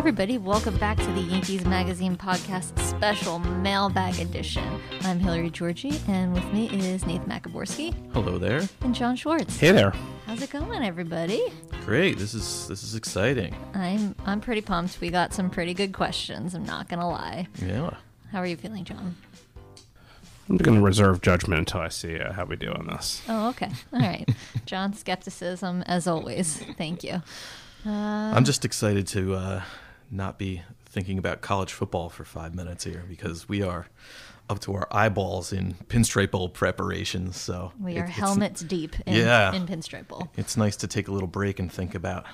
everybody. Welcome back to the Yankees Magazine podcast special mailbag edition. I'm Hillary Giorgi, and with me is Nathan Maciborski Hello there. and John Schwartz. Hey there. How's it going, everybody? Great. This is this is exciting. I'm I'm pretty pumped. We got some pretty good questions. I'm not gonna lie. Yeah. How are you feeling, John? I'm going to reserve judgment until I see uh, how we do on this. Oh, okay. All right. John, skepticism as always. Thank you. I'm just excited to uh, not be thinking about college football for five minutes here because we are up to our eyeballs in pinstripe bowl preparations. So We it- are it's- helmets deep in, Yeah. in pinstripe bowl. It's nice to take a little break and think about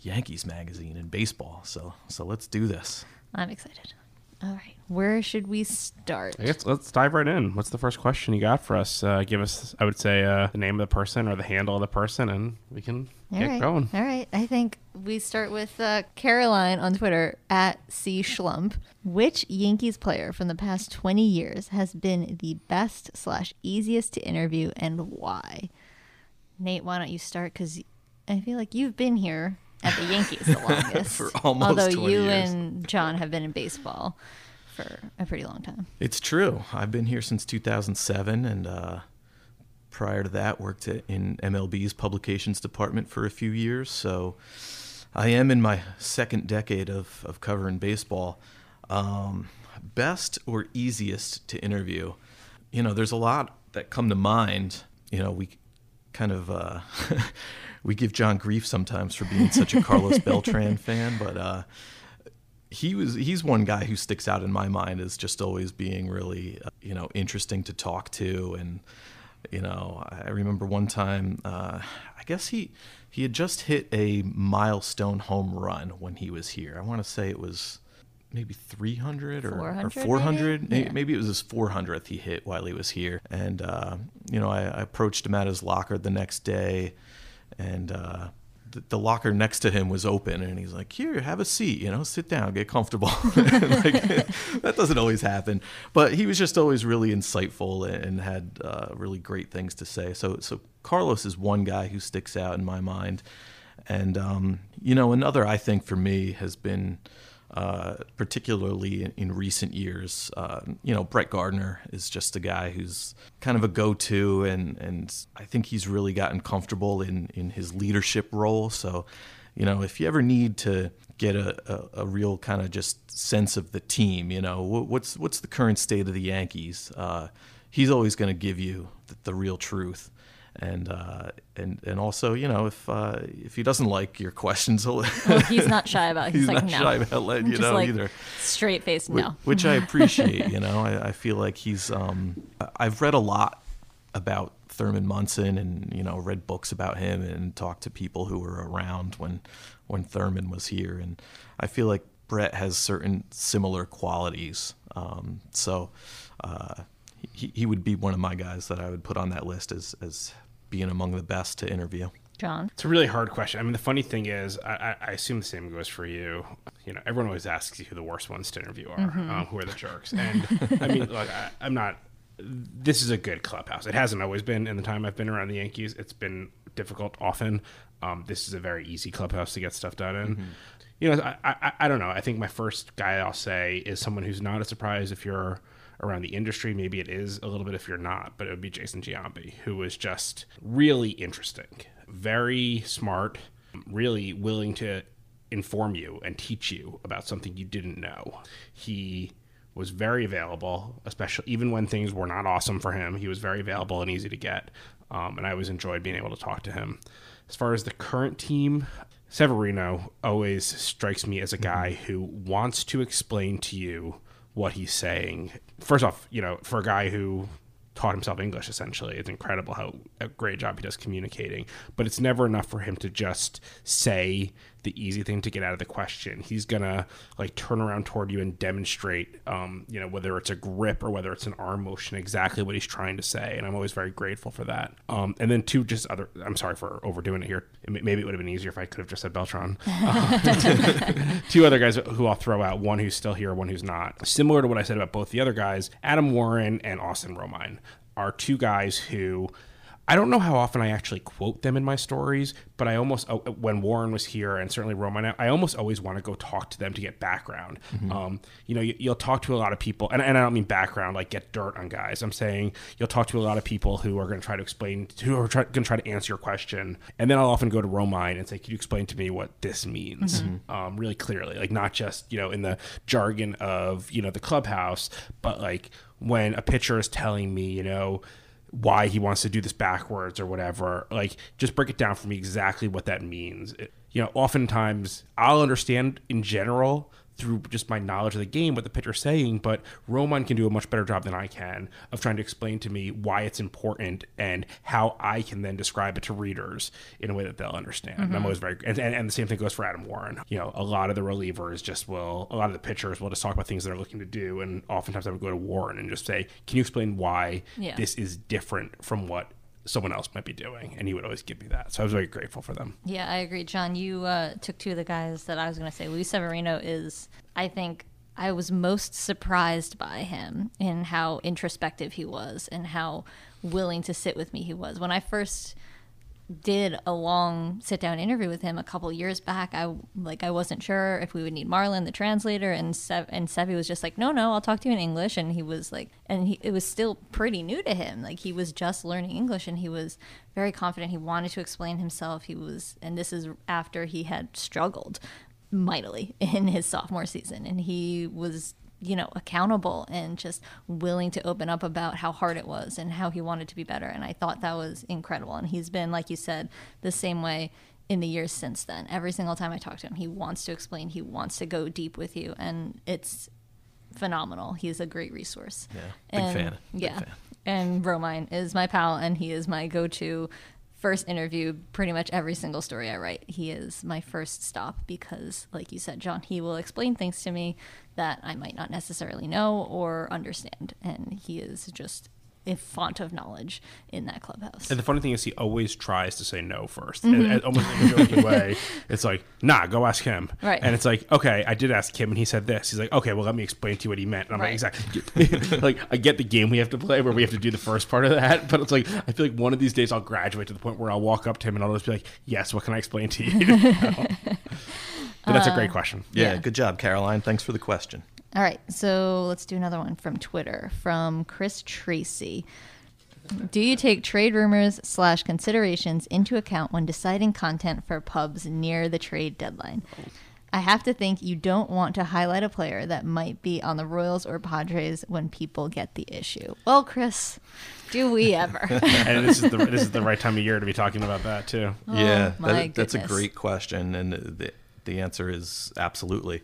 Yankees magazine and baseball. So so let's do this. I'm excited. All right. Where should we start? I guess let's dive right in. What's the first question you got for us? Uh, give us, I would say, uh, the name of the person or the handle of the person, and we can All get right. going. All right. I think we start with uh, Caroline on Twitter at C Schlump. Which Yankees player from the past 20 years has been the best slash easiest to interview and why? Nate, why don't you start? Because I feel like you've been here at the Yankees the longest. For almost Although 20 you years. and John have been in baseball for a pretty long time. It's true. I've been here since 2007, and uh, prior to that, worked at, in MLB's publications department for a few years. So I am in my second decade of, of covering baseball. Um, best or easiest to interview? You know, there's a lot that come to mind. You know, we kind of uh, we give John grief sometimes for being such a Carlos Beltran fan, but. Uh, he was he's one guy who sticks out in my mind as just always being really uh, you know interesting to talk to and you know I remember one time uh, I guess he he had just hit a milestone home run when he was here I want to say it was maybe 300 or, 400 or 400 maybe? Yeah. maybe it was his 400th he hit while he was here and uh, you know I, I approached him at his locker the next day and uh, the, locker next to him was open and he's like here have a seat you know sit down get comfortable. Like, that doesn't always happen. But he was just always really insightful and had uh, really great things to say. So so carlos is one guy who sticks out in my mind. And um, you know another i think for me has been uh, particularly in, in recent years. Uh, you know, Brett Gardner is just a guy who's kind of a go-to, and and I think he's really gotten comfortable in in his leadership role. So, you know, if you ever need to get a, a, a real kind of just sense of the team, you know, what's what's the current state of the Yankees? Uh, he's always going to give you the, the real truth and uh, and and also, you know, if uh, if he doesn't like your questions, he'll, Well, he's not shy about it. He's, he's like, not no. shy about letting you Just know like either. Straight face, no. Which I appreciate. You know, I, I feel like he's. Um, I've read a lot about Thurman Munson, and you know, read books about him, and talked to people who were around when when Thurman was here, and I feel like Brett has certain similar qualities. Um, so. Uh, he, he would be one of my guys that I would put on that list as, as being among the best to interview. John. It's a really hard question. I mean, the funny thing is, I, I, I assume the same goes for you. You know, everyone always asks you who the worst ones to interview are, um, who are the jerks. And I mean, look, I, I'm not. This is a good clubhouse. It hasn't always been in the time I've been around the Yankees. It's been difficult often. Um, this is a very easy clubhouse to get stuff done in. You know, I, I, I don't know. I think my first guy I'll say is someone who's not a surprise if you're around the industry. Maybe it is a little bit if you're not, but it would be Jason Giambi, who was just really interesting, very smart, really willing to inform you and teach you about something you didn't know. He was very available, especially even when things were not awesome for him. He was very available and easy to get, um, and I always enjoyed being able to talk to him. As far as the current team, Severino always strikes me as a guy who wants to explain to you what he's saying. First off, you know, for a guy who taught himself English essentially, it's incredible how a great job he does communicating. But it's never enough for him to just say the easy thing to get out of the question. He's gonna like turn around toward you and demonstrate, um, you know, whether it's a grip or whether it's an arm motion, exactly what he's trying to say. And I'm always very grateful for that. Um, and then two, just other. I'm sorry for overdoing it here. Maybe it would have been easier if I could have just said Beltran. two other guys who I'll throw out, one who's still here, one who's not. Similar to what I said about both the other guys, Adam Warren and Austin Romine are two guys who I don't know how often I actually quote them in my stories, but I almost uh, when Warren was here and certainly Romine, I almost always want to go talk to them to get background. Um, you know, you, you'll talk to a lot of people, and, and I don't mean background like get dirt on guys. I'm saying you'll talk to a lot of people who are going to try to explain, who are going to try to answer your question, and then I'll often go to Romine and say, "Can you explain to me what this means?" Um, really clearly, like not just you know in the jargon of you know the clubhouse, but like when a pitcher is telling me, you know why he wants to do this backwards or whatever. Like, just break it down for me exactly what that means. It, you know, oftentimes I'll understand in general through just my knowledge of the game what the pitcher's saying, but Romine can do a much better job than I can of trying to explain to me why it's important and how I can then describe it to readers in a way that they'll understand. And I'm mm-hmm. always very and, and, and the same thing goes for Adam Warren. You know, a lot of the relievers just will a lot of the pitchers will just talk about things they're looking to do and oftentimes I would go to Warren and just say, Can you explain why Yeah. this is different from what someone else might be doing? And he would always give me that. So I was very grateful for them. Yeah, I agree. John, you uh, took two of the guys that I was going to say. Luis Severino is, I think, I was most surprised by him in how introspective he was and how willing to sit with me he was. When I first did a long sit down interview with him a couple years back. I like I wasn't sure if we would need Marlon the translator, and Sev and Sevi was just like, no, no, I'll talk to you in English, and he was like, and he, it was still pretty new to him. Like he was just learning English, and he was very confident. He wanted to explain himself. He was, and this is after he had struggled mightily in his sophomore season, and he was you know, accountable and just willing to open up about how hard it was and how he wanted to be better. And I thought that was incredible. And he's been, like you said, the same way in the years since then. Every single time I talk to him, he wants to explain, he wants to go deep with you. And it's phenomenal. He's a great resource. Yeah, big And- fan. Big yeah. fan. And Romine is my pal, and he is my go to first interview pretty much every single story I write. He is my first stop because, like you said, John, he will explain things to me that I might not necessarily know or understand. And he is just a font of knowledge in that clubhouse. And the funny thing is, he always tries to say no 1st mm-hmm. And, and almost in a joking way. It's like, nah, go ask him. Right. And it's like, okay, I did ask him, and he said this. He's like, okay, well, let me explain to you what he meant. And I'm Right. like, exactly. like, I get the game we have to play where we have to do the first part of that, but it's like, I feel like one of these days I'll graduate to the point where I'll walk up to him and I'll just be like, yes, what can I explain to you? but that's a great uh, question. Yeah, Yeah. good job, Caroline. Thanks for the question. All right, so let's do another one from Twitter from Chris Tracy. Do you take trade rumors slash considerations into account when deciding content for pubs near the trade deadline? I have to think you don't want to highlight a player that might be on the Royals or Padres when people get the issue. Well, Chris, do we ever? And this is the this is the right time of year to be talking about that too. yeah, Oh, my that, that's a great question, and the the answer is absolutely.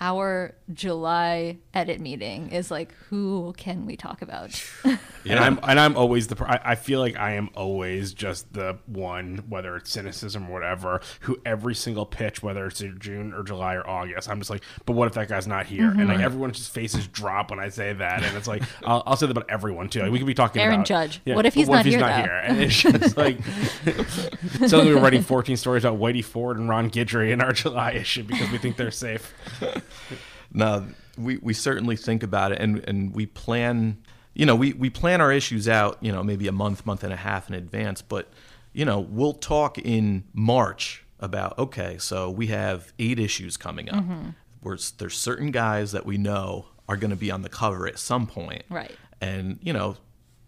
Our July edit meeting is like, who can we talk about? And I'm and I'm always the I, I feel like I am always just the one whether it's cynicism or whatever who every single pitch whether it's June or July or August I'm just like but what if that guy's not here and like mm-hmm. everyone's just faces drop when I say that and it's like I'll, I'll say that about everyone too like we could be talking about Aaron about Judge. yeah, What if he's not here, though? and it's just like suddenly we're writing 14 stories about Whitey Ford and Ron Guidry in our July issue because we think they're safe No, we, we certainly think about it and, and we plan, you know, we, we plan our issues out, you know, maybe a month, month and a half in advance. But, you know, we'll talk in March about, okay, so we have eight issues coming up. Mm-hmm. Where s- there's certain guys that we know are going to be on the cover at some point. Right. And, you know,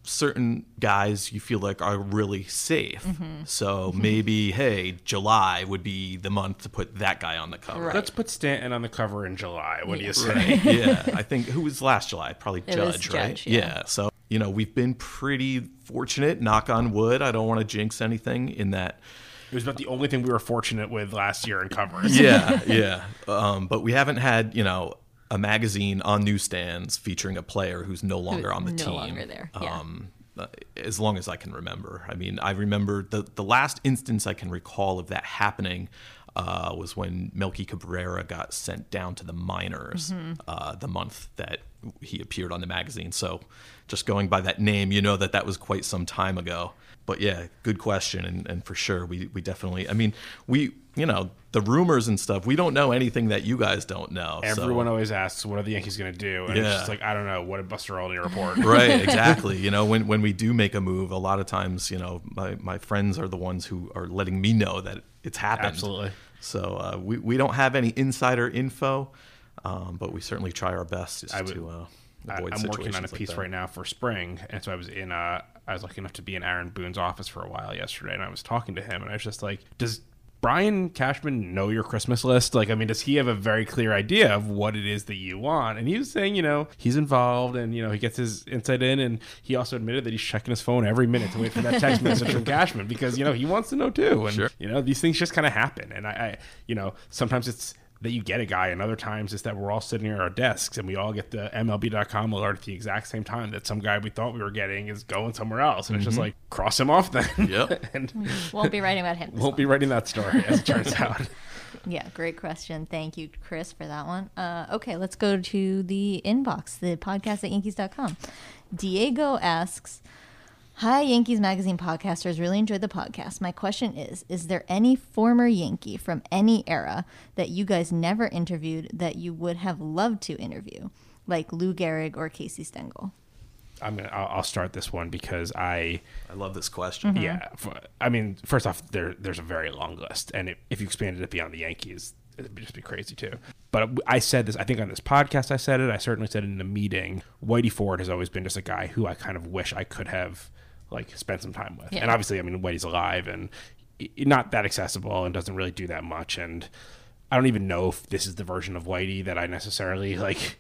certain guys you feel like are really safe. Mm-hmm. So maybe, hey, July would be the month to put that guy on the cover. Right. let's put Stanton on the cover in July what do you say Right. yeah. I think who was last July? Probably It was Judge, right? Judge, yeah. So, you know, we've been pretty fortunate, knock on wood. I don't want to jinx anything in that. it was about the only thing we were fortunate with last year in covers Yeah. yeah. Um, but we haven't had, you know, a magazine on newsstands featuring a player who's no longer on the no team. longer there, yeah. Um, uh, as long as I can remember. I mean, I remember the, the last instance I can recall of that happening uh, was when Melky Cabrera got sent down to the minors Mm-hmm. uh, the month that he appeared on the magazine. So just going by that name, you know that that was quite some time ago. But yeah, good question, and, and for sure, we we definitely. I mean, we you know the rumors and stuff. We don't know anything that you guys don't know. so- Everyone always asks, "What are the Yankees going to do?" And it's Yeah. just like, I don't know. What did Buster Olney report? right exactly you know when, when we do make a move a lot of times you know my, my friends are the ones who are letting me know that it's happened Absolutely. so uh, we, we don't have any insider info um, but we certainly try our best I would- to uh, I, avoid I'm working on a situations like piece that. right now for spring, and so I was in. Uh, I was lucky enough to be in Aaron Boone's office for a while yesterday, and I was talking to him, and I was just like, "Does Brian Cashman know your Christmas list? Like, I mean, does he have a very clear idea of what it is that you want?" And he was saying, you know, he's involved, and you know, he gets his insight in, and he also admitted that he's checking his phone every minute to wait for that text message from Cashman because you know he wants to know too, and Sure. you know, these things just kind of happen, and I, I, you know, sometimes it's that you get a guy, and other times it's that we're all sitting here at our desks and we all get the MLB.com alert at the exact same time that some guy we thought we were getting is going somewhere else, and it's just like cross him off then. Yep. and Won't be writing about him. won't be writing that story as it turns out. Yeah, great question. Thank you, Chris, for that one. Uh, okay, let's go to the inbox, the podcast at yankees.com. Diego asks Hi, Yankees Magazine podcasters. Really enjoyed the podcast. My question is Is there any former Yankee from any era that you guys never interviewed that you would have loved to interview, like Lou Gehrig or Casey Stengel? I'm gonna. I'll, I'll start this one because I. i love this question mm-hmm. Yeah, I mean, first off, there there's a very long list, and if if you expanded it beyond the Yankees, it'd just be crazy too. But I said this, I think on this podcast, I said it. I certainly said it in a meeting. Whitey Ford has always been just a guy who I kind of wish I could have like spend some time with. Yeah. And obviously, I mean, Whitey's alive and not that accessible and doesn't really do that much. And I don't even know if this is the version of Whitey that I necessarily like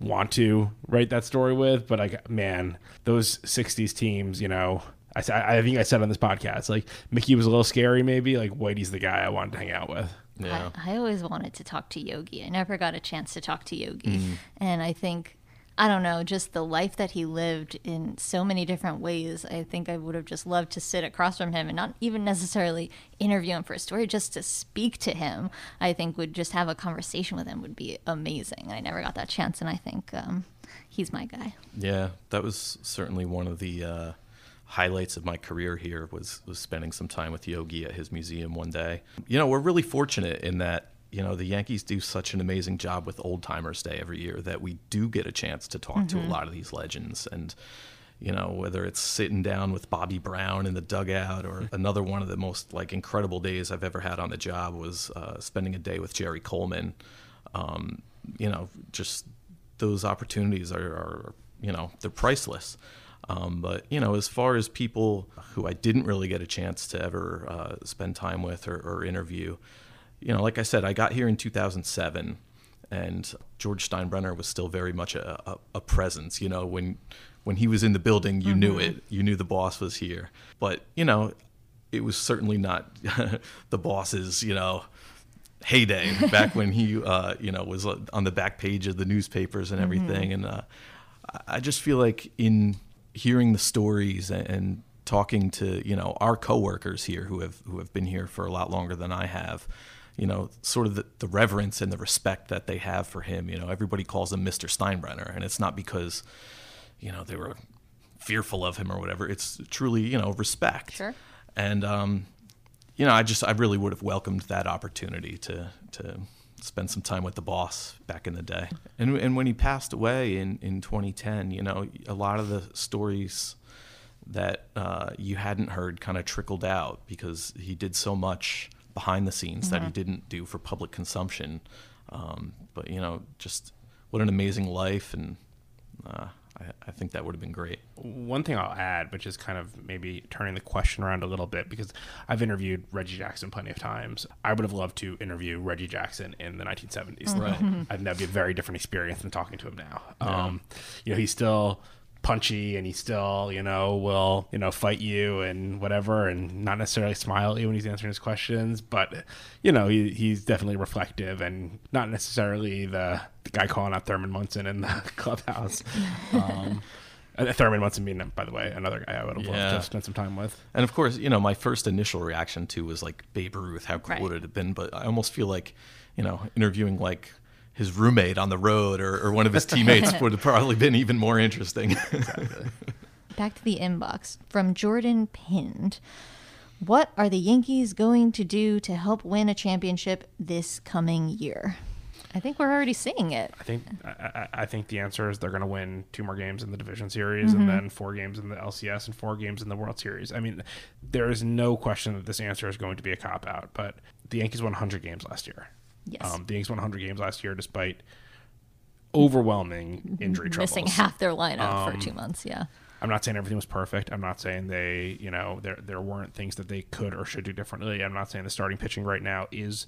want to write that story with. But like, man, those '60s teams, you know. I, sa- I think I said on this podcast, like Mickey was a little scary, maybe. Like Whitey's the guy I wanted to hang out with. yeah I, I always wanted to talk to Yogi. I never got a chance to talk to Yogi. Mm. And I think, I don't know, just the life that he lived in so many different ways. I think I would have just loved to sit across from him and not even necessarily interview him for a story, just to speak to him. I think would just have a conversation with him would be amazing. I never got that chance. And I think um, he's my guy. Yeah, that was certainly one of the uh, highlights of my career here was was spending some time with Yogi at his museum one day. You know, we're really fortunate in that you know the Yankees do such an amazing job with Old Timers Day every year that we do get a chance to talk to a lot of these legends and. You know, whether it's sitting down with Bobby Brown in the dugout or another one of the most like incredible days I've ever had on the job was uh, spending a day with Jerry Coleman. Um, you know, just those opportunities are, are you know they're priceless um, but you know as far as people who i didn't really get a chance to ever uh, spend time with or, or interview you know like i said i got here in 2007 and george steinbrenner was still very much a, a, a presence you know when when he was in the building you knew it you knew the boss was here. But you know it was certainly not the boss's you know heyday back when he uh, you know was on the back page of the newspapers and everything. And uh, I- I just feel like in hearing the stories and, and talking to you know our coworkers here who have who have been here for a lot longer than I have you know sort of the, the reverence and the respect that they have for him you know everybody calls him Mr. Steinbrenner and it's not because you know they were fearful of him or whatever it's truly you know respect Sure. and um, you know, I just I really would have welcomed that opportunity to to spend some time with the boss back in the day. And and when he passed away in in 2010, you know, a lot of the stories that uh, you hadn't heard kind of trickled out because he did so much behind the scenes that he didn't do for public consumption. Um, but you know, just what an amazing life, and uh, I, I think that would have been great. One thing I'll add, which is kind of maybe turning the question around a little bit, because I've interviewed Reggie Jackson plenty of times. I would have loved to interview Reggie Jackson in the 1970s. Right. I think that'd be a very different experience than talking to him now. Um, you know, he's still punchy and he still, you know, will, you know, fight you and whatever and not necessarily smile at you when he's answering his questions, but you know, he, he's definitely reflective and not necessarily the, the guy calling out Thurman Munson in the clubhouse. Um, Thurman Munson being, by the way, another guy I would have loved to spend some time with. And of course, you know, my first initial reaction to was like Babe Ruth. How cool Right. would it have been? But I almost feel like, you know, interviewing like, his roommate on the road or, or one of his teammates would have probably been even more interesting. Back to the inbox from Jordan Pinned. What are the Yankees going to do to help win a championship this coming year? I think we're already seeing it. I think I, I- I think the answer is they're going to win two more games in the division series, and mm-hmm. then four games in the LCS, and four games in the World Series. I mean, there is no question that this answer is going to be a cop out. But the Yankees won 100 games last year. Yes. Um, the Yankees won 100 games last year despite overwhelming injury troubles. Missing half their lineup Um, for two months. Yeah. I'm not saying everything was perfect. I'm not saying they, you know, there there weren't things that they could or should do differently. I'm not saying the starting pitching right now is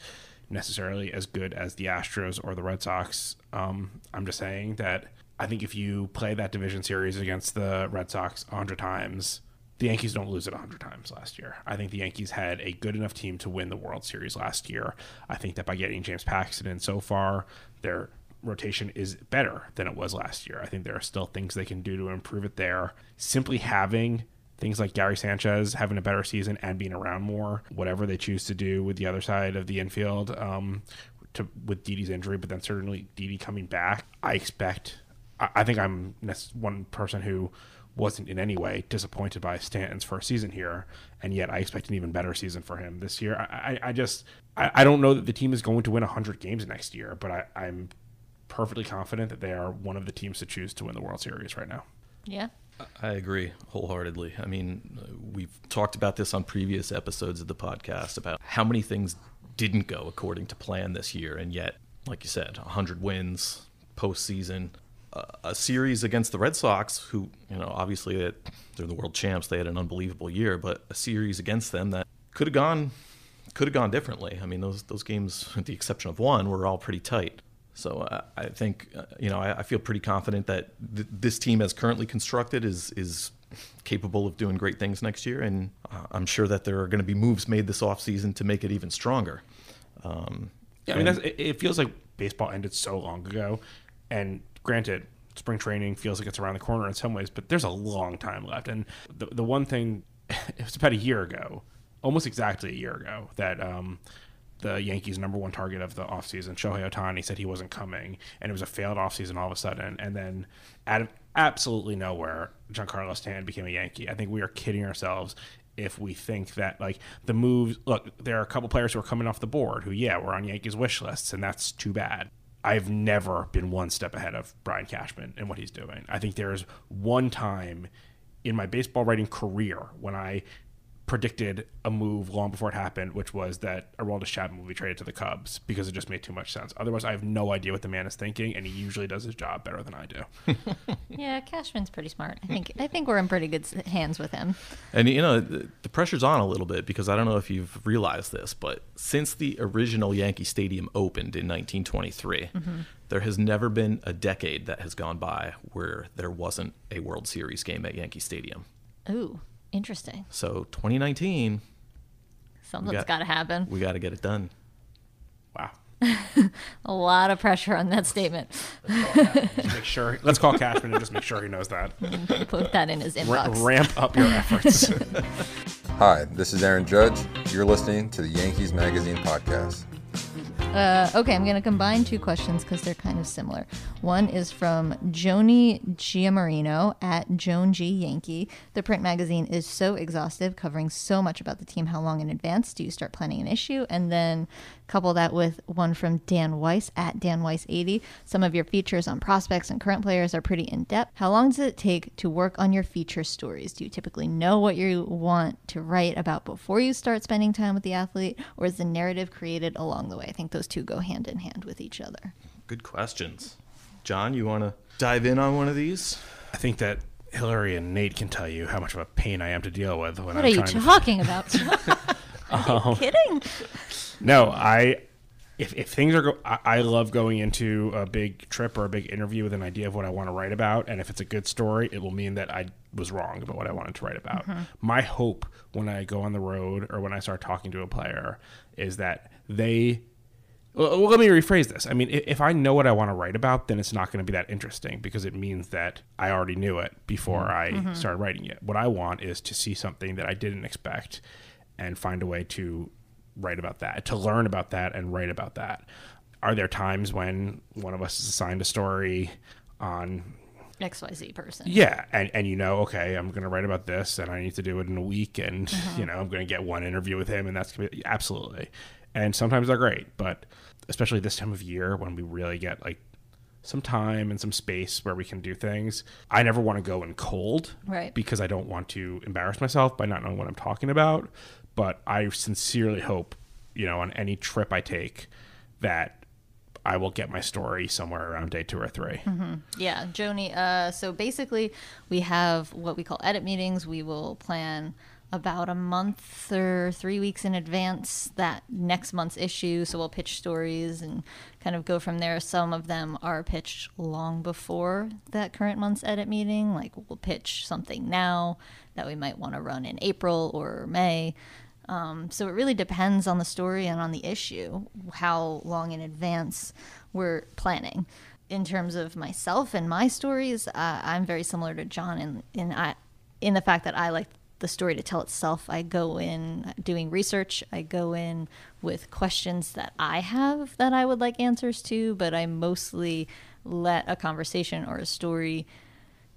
necessarily as good as the Astros or the Red Sox. Um, I'm just saying that I think if you play that division series against the Red Sox 100 times, the Yankees don't lose it 100 times last year. I think the Yankees had a good enough team to win the World Series last year. I think that by getting James Paxton in so far, their rotation is better than it was last year. I think there are still things they can do to improve it there. Simply having things like Gary Sanchez having a better season and being around more, whatever they choose to do with the other side of the infield, um, to with Didi's injury, but then certainly Didi coming back, I expect. I, I think I'm one person who wasn't in any way disappointed by Stanton's first season here, and yet I expect an even better season for him this year. I, I, I just I, I don't know that the team is going to win hundred games next year, but I, I'm perfectly confident that they are one of the teams to choose to win the World Series right now. Yeah. I agree wholeheartedly. I mean, we've talked about this on previous episodes of the podcast about how many things didn't go according to plan this year, and yet, like you said, 100 wins postseason, a series against the Red Sox, who you know obviously that they're the world champs, they had an unbelievable year, but a series against them that could have gone could have gone differently. I mean, those those games, with the exception of one, were all pretty tight. So uh, I think uh, you know I, I feel pretty confident that th- this team, as currently constructed, is is capable of doing great things next year, and uh, I'm sure that there are going to be moves made this offseason to make it even stronger. Um, Yeah, I mean, that's, it, it feels like baseball ended so long ago, and granted, spring training feels like it's around the corner in some ways, but there's a long time left. And the the one thing, it was about a year ago, almost exactly a year ago, that um, the Yankees' number one target of the offseason, Shohei Ohtani, said he wasn't coming, and it was a failed offseason all of a sudden. And then out of absolutely nowhere, Giancarlo Stanton became a Yankee. I think we are kidding ourselves if we think that like the moves look there are a couple players who are coming off the board who yeah were on yankees wish lists and that's too bad i've never been one step ahead of brian cashman and what he's doing. I think there's one time in my baseball writing career when i predicted a move long before it happened, which was that Aroldis Chapman will be traded to the Cubs because it just made too much sense. Otherwise, I have no idea what the man is thinking, and he usually does his job better than I do. Yeah, Cashman's pretty smart. I think I think we're in pretty good hands with him. And you know the, the pressure's on a little bit because I don't know if you've realized this, but since the original Yankee Stadium opened in 1923, mm-hmm. there has never been a decade that has gone by where there wasn't a World Series game at Yankee Stadium. Ooh, interesting. So 2019, Something's got- got to happen. we got to get it done. Wow. A lot of pressure on that statement. Just make sure. Let's call Cashman and just make sure he knows that. Put that in his Ra- inbox. ramp up your efforts. Hi, this is Aaron Judge. You're listening to the Yankees Magazine podcast. Uh, okay, I'm going to combine two questions because they're kind of similar. One is from Joni Giamarino at Joan G Yankee. The print magazine is so exhaustive, covering so much about the team. How long in advance do you start planning an issue? And then couple that with one from Dan Weiss at Dan Weiss 80. Some of your features on prospects and current players are pretty in depth. How long does it take to work on your feature stories? Do you typically know what you want to write about before you start spending time with the athlete, or is the narrative created along the way? I think those two go hand in hand with each other. Good questions. John, you want to dive in on one of these? I think that Hillary and Nate can tell you how much of a pain I am to deal with when What I'm are you trying to talking about? are you um, kidding? No, I. If, if things are, go- I, I love going into a big trip or a big interview with an idea of what I want to write about, and if it's a good story, it will mean that I was wrong about what I wanted to write about. Mm-hmm. My hope when I go on the road or when I start talking to a player is that they. Well, well, let me rephrase this. I mean, if, if I know what I want to write about, then it's not going to be that interesting because it means that I already knew it before I mm-hmm. Mm-hmm. started writing it. What I want is to see something that I didn't expect and find a way to write about that, to learn about that and write about that. are there times when one of us is assigned a story on XYZ person. yeah, and, and you know, okay, I'm going to write about this, and I need to do it in a week, and uh-huh. you know, I'm going to get one interview with him, and that's absolutely. And sometimes they're great, but especially this time of year when we really get like some time and some space where we can do things, I never want to go in cold, Right. Because I don't want to embarrass myself by not knowing what I'm talking about. But I sincerely hope, you know, on any trip I take, that I will get my story somewhere around day two or 3 Yeah, Joni. Uh, so basically, we have what we call edit meetings. We will plan about a month or three weeks in advance that next month's issue. So we'll pitch stories and kind of go from there. Some of them are pitched long before that current month's edit meeting. Like we'll pitch something now that we might want to run in April or May. Um, so it really depends on the story and on the issue, how long in advance we're planning. In terms of myself and my stories, uh, I'm very similar to John in in I in the fact that I like the story to tell itself. I go in doing research. I go in with questions that I have that I would like answers to, but I mostly let a conversation or a story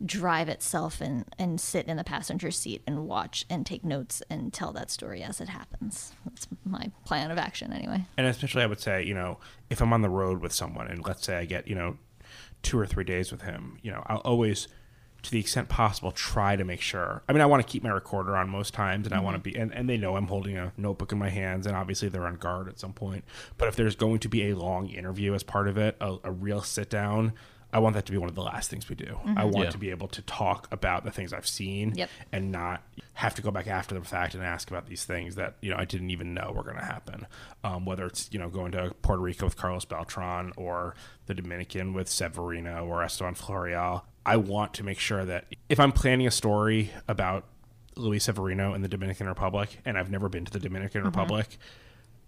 drive itself and, and sit in the passenger seat and watch and take notes and tell that story as it happens. That's my plan of action anyway. and especially I would say, you know, if I'm on the road with someone and let's say I get, you know, two or three days with him, you know, I'll always to the extent possible try to make sure. I mean, I want to keep my recorder on most times and I want to be and, and they know I'm holding a notebook in my hands and obviously they're on guard at some point. But if there's going to be a long interview as part of it, a, a real sit down, I want that to be one of the last things we do. I want Yeah. to be able to talk about the things I've seen Yep. and not have to go back after the fact and ask about these things that you know I didn't even know were going to happen. Um, whether it's you know going to Puerto Rico with Carlos Beltran or the Dominican with Severino or Estevan Florial, I want to make sure that if I'm planning a story about Luis Severino in the Dominican Republic and I've never been to the Dominican mm-hmm. Republic.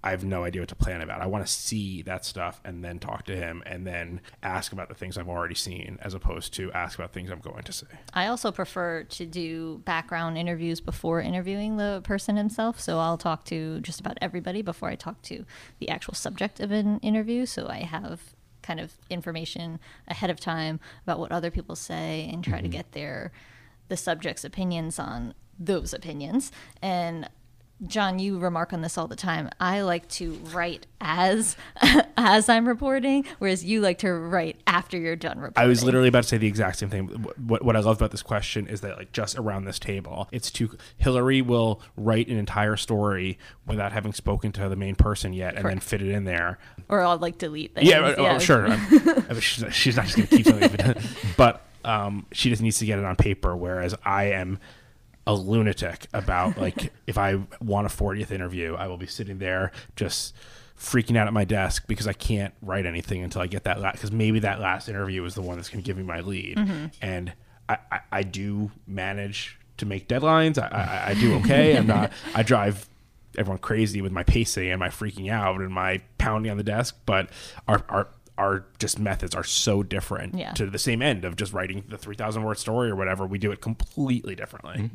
I have no idea what to plan about. I want to see that stuff and then talk to him and then ask about the things I've already seen as opposed to ask about things I'm going to see. I also prefer to do background interviews before interviewing the person himself. So I'll talk to just about everybody before I talk to the actual subject of an interview. So I have kind of information ahead of time about what other people say and try to mm-hmm. get their the subject's opinions on those opinions. And John, you remark on this all the time. I like to write as as I'm reporting, whereas you like to write after you're done reporting. I was literally about to say the exact same thing. What, what I love about this question is that, like, just around this table, it's too. Hillary will write an entire story without having spoken to the main person yet, and then fit it in there. or I'll like delete things. Yeah, oh, oh, sure. I'm- I she's, she's not just going to keep something, but um, she just needs to get it on paper. Whereas I am a lunatic about like if I want a 40th interview, I will be sitting there just freaking out at my desk because I can't write anything until I get that last. Because maybe that last interview is the one that's going to give me my lead, mm-hmm. and I, I, I do manage to make deadlines. I, I, I do okay. I'm not. I drive everyone crazy with my pacing and my freaking out and my pounding on the desk, but our our our just methods are so different Yeah. to the same end of just writing the 3000 word story or whatever we do it completely differently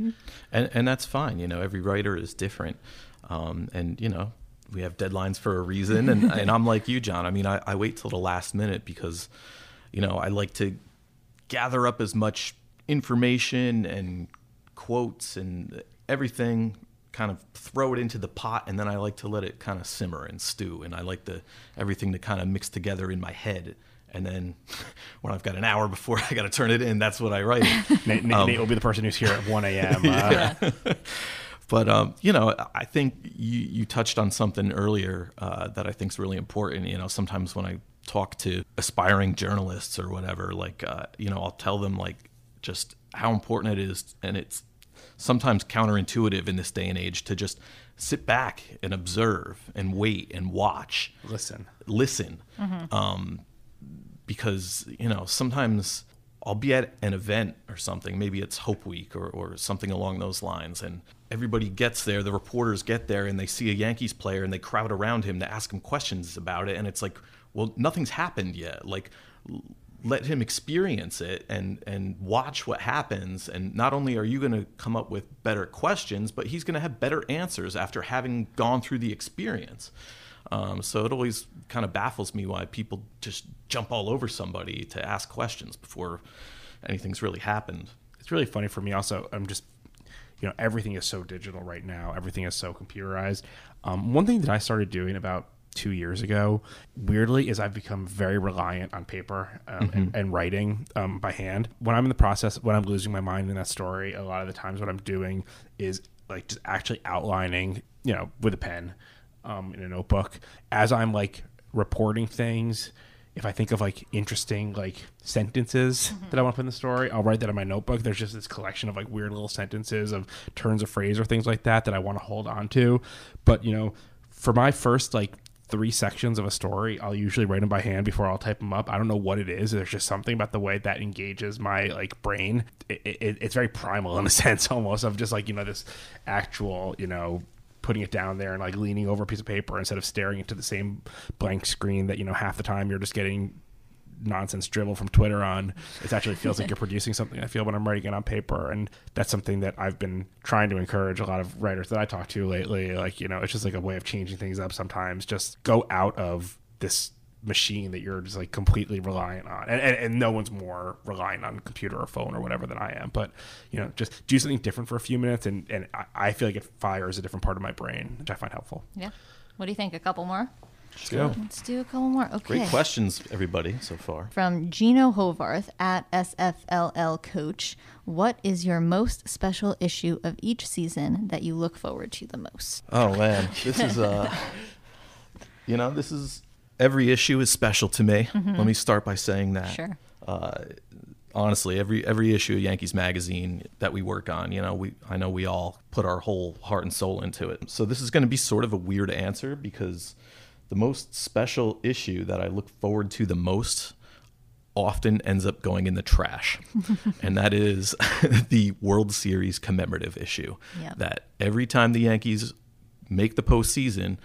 and and that's fine. You know, every writer is different, um, and you know we have deadlines for a reason. And and I'm like you, John. I mean, I, I wait till the last minute because, you know, I like to gather up as much information and quotes and everything kind of throw it into the pot and then I like to let it kind of simmer and stew and I like the everything to kind of mix together in my head and then when I've got an hour before I got to turn it in that's what I write Nate, Nate, Nate will be the person who's here at 1 a.m uh, But um, you know, I think you you touched on something earlier uh, that I think is really important. You know, sometimes when I talk to aspiring journalists or whatever, like uh, you know, I'll tell them like just how important it is, and it's sometimes counterintuitive in this day and age to just sit back and observe and wait and watch. Listen. Listen. Um, because you know sometimes I'll be at an event or something maybe it's Hope Week or, or something along those lines and everybody gets there the reporters get there and they see a Yankees player and they crowd around him to ask him questions about it and it's like well nothing's happened yet. Like l- let him experience it and and watch what happens and not only are you going to come up with better questions but he's going to have better answers after having gone through the experience Um, so it always kind of baffles me why people just jump all over somebody to ask questions before anything's really happened. It's really funny for me. Also, I'm just you know everything is so digital right now. Everything is so computerized. Um, one thing that I started doing about two years ago, weirdly, is I've become very reliant on paper um, and, and, writing um, by hand. When I'm in the process, when I'm losing my mind in that story, a lot of the times what I'm doing is like just actually outlining, you know, with a pen um, in a notebook as I'm like reporting things. If I think of like interesting like sentences that I want to put in the story, I'll write that in my notebook. There's just this collection of like weird little sentences of turns of phrase or things like that that I want to hold on to. But you know, for my first like three sections of a story, I'll usually write them by hand before I'll type them up. I don't know what it is. There's just something about the way that engages my like brain. It, it, it's very primal in a sense, almost of just like you know this actual you know putting it down there and like leaning over a piece of paper instead of staring into the same blank screen that you know half the time you're just getting nonsense dribble from Twitter on. It actually feels like you're producing something. I feel when I'm writing it on paper, and that's something that I've been trying to encourage a lot of writers that I talk to lately. Like you know, it's just like a way of changing things up. Sometimes just go out of this machine that you're just like completely reliant on and, and, and, no one's more reliant on computer or phone or whatever than i am but you know just do something different for a few minutes and, and I, I feel like it fires a different part of my brain which i find helpful yeah what do you think a couple more Let's go. Let's do a couple more. Okay. Great questions, everybody, so far. From Gino Hovarth at SFLL Coach, what is your most special issue of each season that you look forward to the most? Oh man, this is uh, you know, this is every issue is special to me. Mm-hmm. Let me start by saying that. Sure. Uh, honestly, every every issue of Yankees magazine that we work on, you know, we I know we all put our whole heart and soul into it. So this is going to be sort of a weird answer because the most special issue that I look forward to the most often ends up going in the trash. and that is the World Series commemorative issue. Yep. That every time the Yankees make the postseason,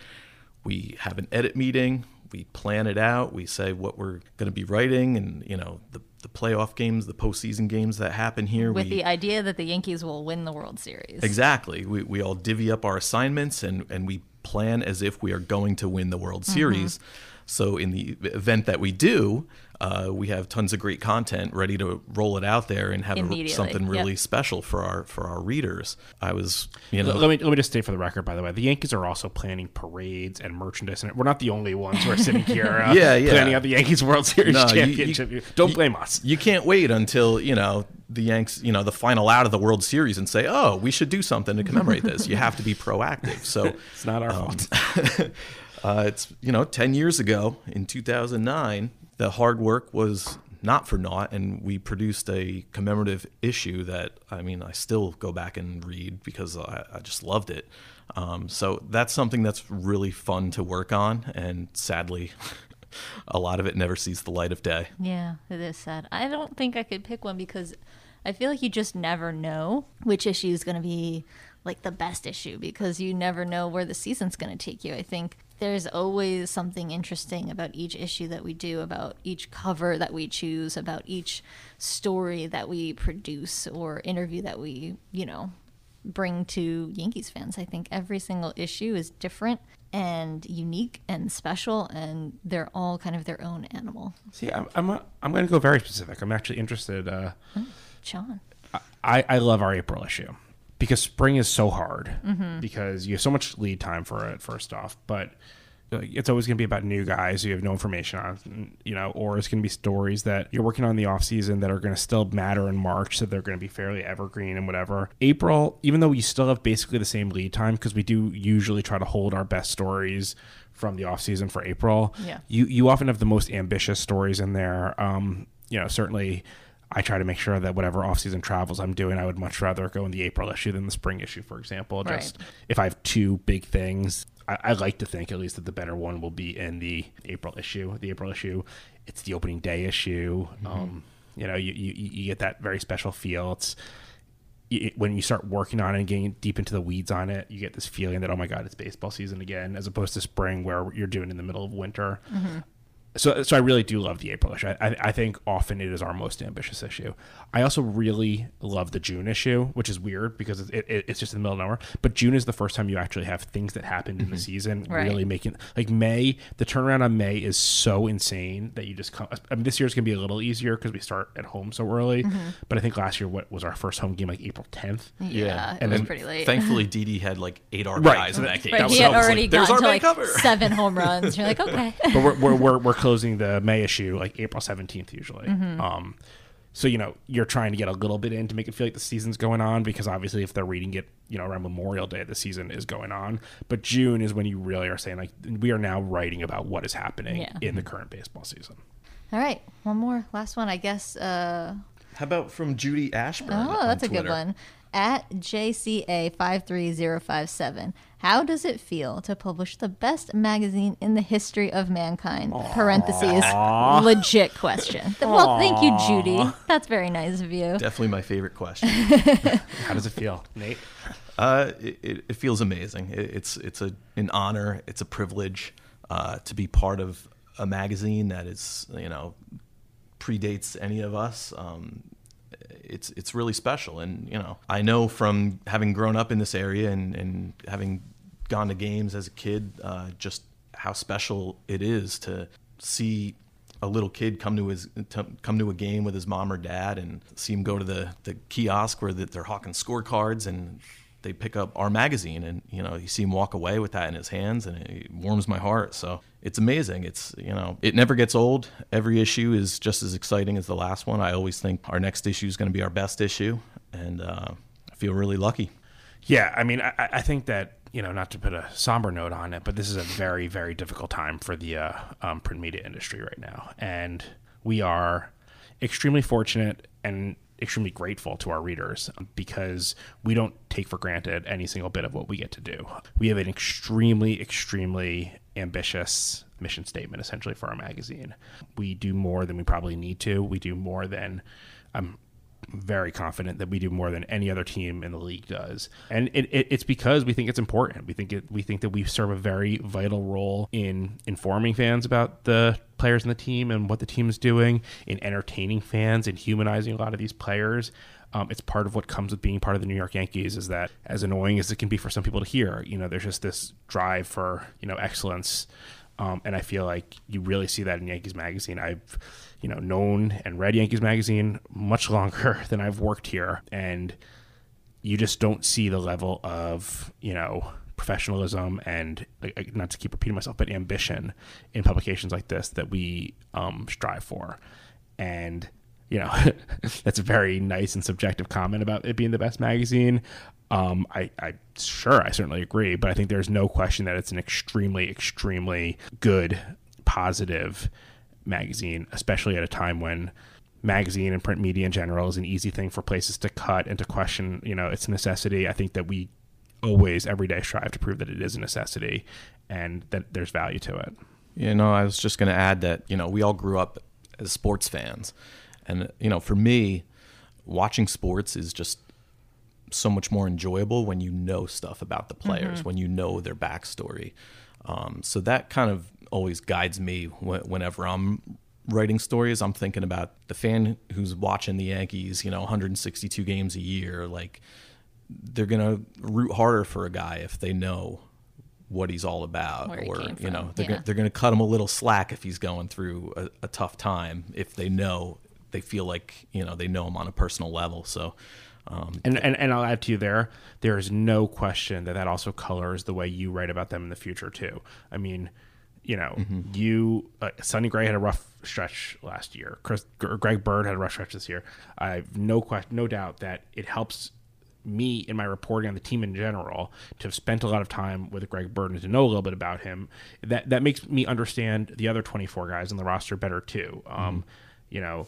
we have an edit meeting, we plan it out, we say what we're going to be writing, and, you know, the the playoff games, the postseason games that happen here. With we, the idea that the Yankees will win the World Series. Exactly. We, we all divvy up our assignments and, and we plan as if we are going to win the World Series. Mm-hmm. So in the event that we do, uh, we have tons of great content ready to roll it out there and have a, something really yep. special for our for our readers. I was, you know, let me let me just state for the record, by the way, the Yankees are also planning parades and merchandise, and we're not the only ones who are sitting here, uh, yeah, yeah. planning out the Yankees World Series no, championship. You, you, Don't blame us. You can't wait until you know the Yanks, you know, the final out of the World Series and say, "Oh, we should do something to commemorate this." You have to be proactive. So it's not our um, fault. uh, it's you know, ten years ago in 2009, the hard work was not for naught, and we produced a commemorative issue that I mean, I still go back and read because I, I just loved it. Um, so that's something that's really fun to work on, and sadly. a lot of it never sees the light of day. Yeah, it is sad. I don't think I could pick one because I feel like you just never know which issue is going to be like the best issue because you never know where the season's going to take you. I think there's always something interesting about each issue that we do, about each cover that we choose, about each story that we produce or interview that we, you know, bring to Yankees fans. I think every single issue is different and unique and special, and they're all kind of their own animal. See, I'm I'm, a, I'm going to go very specific. I'm actually interested. Uh, Sean, I I love our April issue because spring is so hard mm-hmm. because you have so much lead time for it first off. But it's always going to be about new guys you have no information on you know or it's going to be stories that you're working on the off season that are going to still matter in march so they're going to be fairly evergreen and whatever. April even though we still have basically the same lead time because we do usually try to hold our best stories from the off season for april yeah. you you often have the most ambitious stories in there. Um you know certainly I try to make sure that whatever off-season travels I'm doing, I would much rather go in the April issue than the spring issue, for example. Just right. if I have two big things, I, I, like to think at least that the better one will be in the April issue. The April issue, it's the opening day issue. Mm-hmm. Um, you know, you, you, you get that very special feel. It's it, when you start working on it and getting deep into the weeds on it, you get this feeling that oh my god, it's baseball season again, as opposed to spring where you're doing in the middle of winter. Mm-hmm so so I really do love the April issue. I, I think often it is our most ambitious issue. I also really love the June issue, which is weird because it, it, it's just in the middle of nowhere. But June is the first time you actually have things that happened in the mm-hmm. season Right. really making like May. The turnaround on May is so insane that you just come. I mean, this year's gonna be a little easier because we start at home so early. Mm-hmm. But I think last year what was our first home game like April tenth. Yeah, it And was then pretty late. Thankfully, Didi had like eight RBIs Right. in that game. Right, That he was had already There's gotten to like cover. seven home runs. You're like, okay. but we're, we're, we're, we're closing the May issue like April 17th usually. Mm-hmm. Um, so, you know, you're trying to get a little bit in to make it feel like the season's going on because obviously if they're reading it, you know, around Memorial Day, the season is going on. But June is when you really are saying, like, we are now writing about what is happening Yeah. in the current baseball season. All right, one more, last one, I guess. Uh, How about from Judy Ashburn? oh, on that's a good one. At JCA53057, how does it feel to publish the best magazine in the history of mankind? Parentheses, legit question. Well, thank you, Judy. That's very nice of you. Definitely my favorite question. How does it feel, Nate? Uh, it, it, it feels amazing. It, it's it's a an honor. It's a privilege uh, to be part of a magazine that is you know predates any of us. Um, it's it's really special, and you know I know from having grown up in this area and and having gone to games as a kid, uh, just how special it is to see a little kid come to his to come to a game with his mom or dad and see him go to the the kiosk where they're hawking scorecards and they pick up our magazine and you know you see him walk away with that in his hands and it warms my heart. So it's amazing. It's you know it never gets old. Every issue is just as exciting as the last one. I always think our next issue is going to be our best issue and uh, i feel really lucky. Yeah, I mean, I, I think that you know, not to put a somber note on it, but this is a very, very difficult time for the uh, um, print media industry right now, and we are extremely fortunate and extremely grateful to our readers because we don't take for granted any single bit of what we get to do. We have an extremely, extremely ambitious mission statement essentially for our magazine. We do more than we probably need to. We do more than I'm very confident that we do more than any other team in the league does, and it, it, it's because we think it's important. We think it, we think that we serve a very vital role in informing fans about the players in the team and what the team is doing, in entertaining fans and humanizing a lot of these players. Um, it's part of what comes with being part of the New York Yankees. Is that as annoying as it can be for some people to hear? You know, there's just this drive for you know excellence um, and I feel like you really see that in Yankees Magazine. I've, you know, known and read Yankees Magazine much longer than I've worked here, and you just don't see the level of, you know, professionalism and not to keep repeating myself, but ambition in publications like this that we um, strive for, and you know, that's a very nice and subjective comment about it being the best magazine. Um, I, I sure I certainly agree, but I think there's no question that it's an extremely, extremely good, positive magazine, especially at a time when magazine and print media in general is an easy thing for places to cut and to question. You know, it's a necessity. I think that we always, every day, strive to prove that it is a necessity and that there's value to it. You know, I was just going to add that, you know, we all grew up as sports fans. And, you know, for me, watching sports is just so much more enjoyable when you know stuff about the players, when you know their backstory. Um, so that kind of always guides me wh- whenever I'm writing stories. I'm thinking about the fan who's watching the Yankees, you know, 162 games a year. Like, they're going to root harder for a guy if they know what he's all about Where or you know they're, yeah. gonna, they're going to cut him a little slack if he's going through a, a tough time if they know they feel like you know they know him on a personal level so um, And, and and I'll add to you there. There is no question that that also colors the way you write about them in the future too. I mean, you know, you uh, Sonny Gray had a rough stretch last year. Chris G- Greg Bird had a rough stretch this year. I have no question, no doubt that it helps me in my reporting on the team in general to have spent a lot of time with Greg Bird and to know a little bit about him. That that makes me understand the other 24 guys on the roster better too. Um, You know,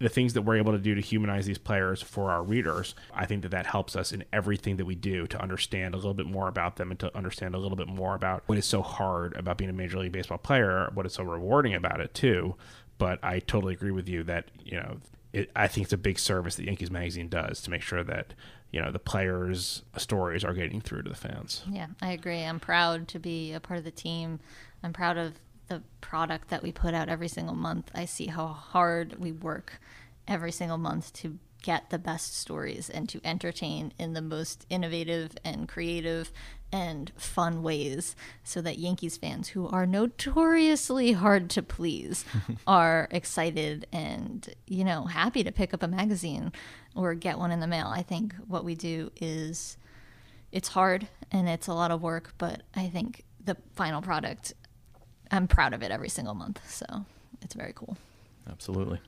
the things that we're able to do to humanize these players for our readers, I think that that helps us in everything that we do to understand a little bit more about them and to understand a little bit more about what is so hard about being a Major League Baseball player, what is so rewarding about it too. But I totally agree with you that you know it, I think it's a big service that Yankees Magazine does to make sure that you know the players' stories are getting through to the fans. Yeah, I agree. I'm proud to be a part of the team. I'm proud of the product that we put out every single month, I see how hard we work every single month to get the best stories and to entertain in the most innovative and creative and fun ways so that Yankees fans who are notoriously hard to please are excited and you know happy to pick up a magazine or get one in the mail. I think what we do is it's hard and it's a lot of work, but I think the final product I'm proud of it every single month. So, it's very cool. Absolutely.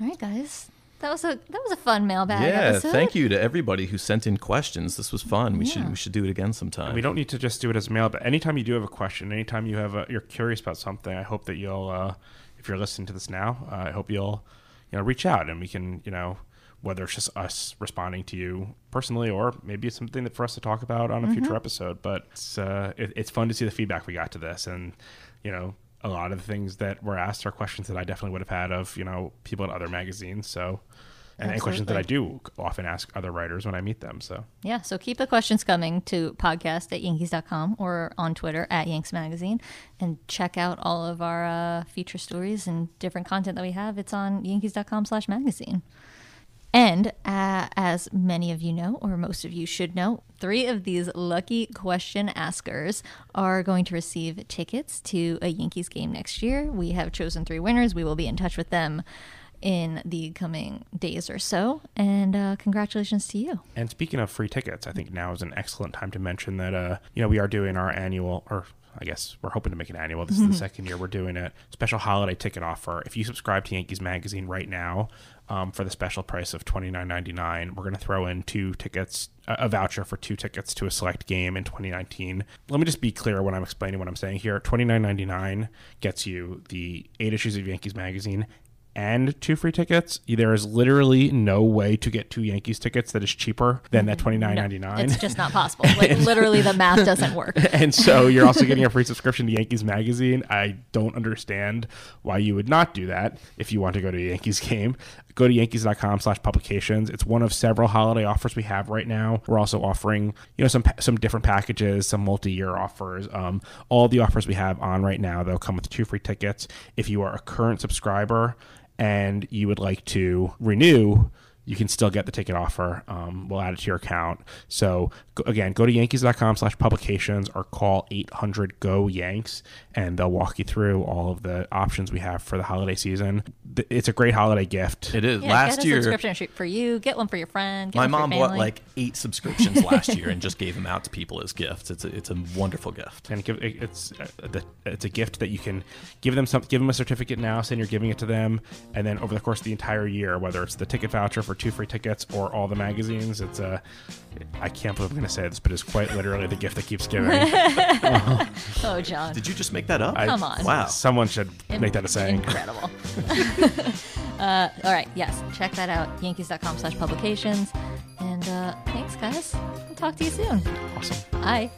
All right, guys. That was a that was a fun mailbag yeah, episode. thank you to everybody who sent in questions. This was fun. We should we should do it again sometime. We don't need to just do it as mail, but anytime you do have a question, anytime you have a, you're curious about something, I hope that you'll, uh, if you're listening to this now, uh, I hope you'll, you know, reach out and we can, you know, whether it's just us responding to you personally or maybe it's something that for us to talk about on a future episode. But it's uh, it, it's fun to see the feedback we got to this, and you know, a lot of the things that were asked are questions that I definitely would have had of you know people at other magazines. So. And, and questions that I do often ask other writers when I meet them. So Yeah, so keep the questions coming to podcast at yankees.com or on Twitter at Yanks Magazine and check out all of our uh, feature stories and different content that we have. It's on yankees.com slash magazine. And uh, as many of you know, or most of you should know, three of these lucky question askers are going to receive tickets to a Yankees game next year. We have chosen three winners. We will be in touch with them in the coming days or so. And uh, congratulations to you. And speaking of free tickets, I think now is an excellent time to mention that uh, you know we are doing our annual, or I guess we're hoping to make it annual. This is the second year we're doing it. special holiday ticket offer. If you subscribe to Yankees Magazine right now, um, for the special price of twenty nine ninety nine, we're going to throw in two tickets, a a voucher for two tickets to a select game in 2019. Let me just be clear when I'm explaining what I'm saying here. Twenty nine ninety nine gets you the eight issues of Yankees Magazine and two free tickets. There is literally no way to get two Yankees tickets that is cheaper than that twenty nine ninety nine. It's just not possible. Like literally, the math doesn't work. and so you're also getting a free subscription to Yankees Magazine. I don't understand why you would not do that if you want to go to a Yankees game. Go to yankees.com slash publications. It's one of several holiday offers we have right now. We're also offering, you know, some some different packages, some multi-year offers. Um, all the offers we have on right now, they'll come with two free tickets. If you are a current subscriber and you would like to renew, you can still get the ticket offer. Um, we'll add it to your account. So go, again, go to yankees.com slash publications or call 800 GO YANKS and they'll walk you through all of the options we have for the holiday season. It's a great holiday gift. It is. Yeah, last get a year, subscription for you. Get one for your friend. Get my one for mom your bought like eight subscriptions last year and just gave them out to people as gifts. It's a, it's a wonderful gift. and give it's uh, it's a gift that you can give them some give them a certificate now saying you're giving it to them and then over the course of the entire year whether it's the ticket voucher for two free tickets or all the magazines it's a I can't believe I'm going to say this but it's quite literally the gift that keeps giving oh, John. Did you just make that up? I- Come on. Wow. someone should make that a saying Incredible. uh, all right. Yes. Check that out. Yankees.com slash publications. And uh, thanks, guys. We'll talk to you soon. awesome Bye.